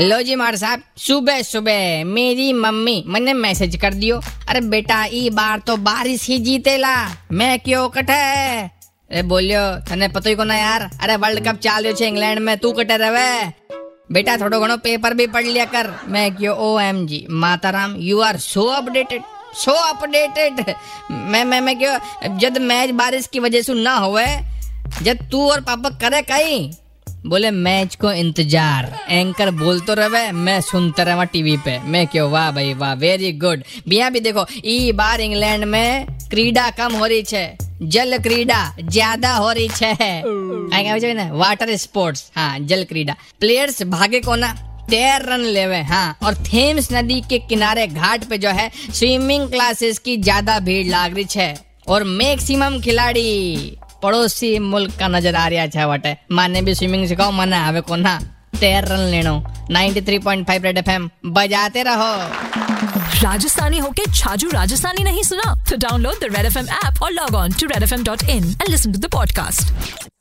लो जी मार साहब, सुबह सुबह मेरी मम्मी मैंने मैसेज कर दियो। अरे बेटा, ई बार तो बारिश ही जीतेला मैं क्यों कटे? अरे बोलियो, तने पतो ही को ना यार। अरे वर्ल्ड कप चाल्यो छे इंग्लैंड में, तू कटे रहे बेटा, थोड़ो घणो पेपर भी पढ़ लिया कर। मैं क्यों O M G माताराम you are so updated so updated मैं मैं मैं क्यों जब मैच बारिश की वजह से ना होवे जब तू और पापा करे कहीं? बोले, मैच को इंतज़ार। एंकर बोल तो रहे, मैं सुनता रहा टीवी पे। मैं क्यों, वाह भाई, वाह वेरी गुड बिया भी देखो, ई बार इंग्लैंड में क्रीडा कम हो रही है जल क्रीडा ज़्यादा हो रही छे। ना वाटर स्पोर्ट्स हाँ जल क्रीडा। प्लेयर्स भागे को ना तेर रन लेवे हाँ और थेम्स नदी के किनारे घाट पे जो है स्विमिंग क्लासेस की ज़्यादा भीड़ लाग रही है और मैक्सिमम खिलाड़ी पड़ोसी मुल्क का नज़र आ रहा है। वटे माने भी स्विमिंग सिखाओ, मना आवे को ना तेर रन लेनो। 93.5 रेड एफएम बजाते रहो। राजस्थानी होके छाजू राजस्थानी नहीं सुना? तो download the red FM app और log on to in and listen to the podcast